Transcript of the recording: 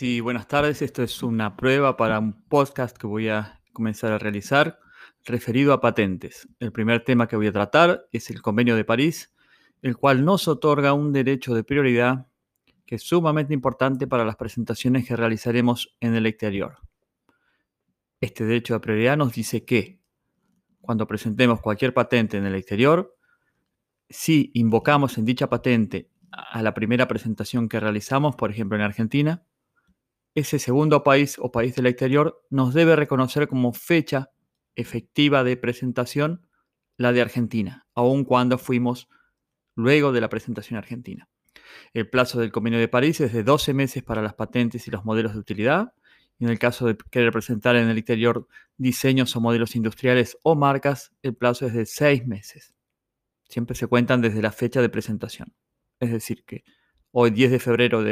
Sí, buenas tardes. Esto es una prueba para un podcast que voy a comenzar a realizar referido a patentes. El primer tema que voy a tratar es el Convenio de París, el cual nos otorga un derecho de prioridad que es sumamente importante para las presentaciones que realizaremos en el exterior. Este derecho de prioridad nos dice que cuando presentemos cualquier patente en el exterior, si invocamos en dicha patente a la primera presentación que realizamos, por ejemplo en Argentina, ese segundo país o país del exterior nos debe reconocer como fecha efectiva de presentación la de Argentina, aun cuando fuimos luego de la presentación argentina. El plazo del Convenio de París es de 12 meses para las patentes y los modelos de utilidad. En el caso de querer presentar en el exterior diseños o modelos industriales o marcas, el plazo es de 6 meses. Siempre se cuentan desde la fecha de presentación. Es decir, que hoy 10 de febrero de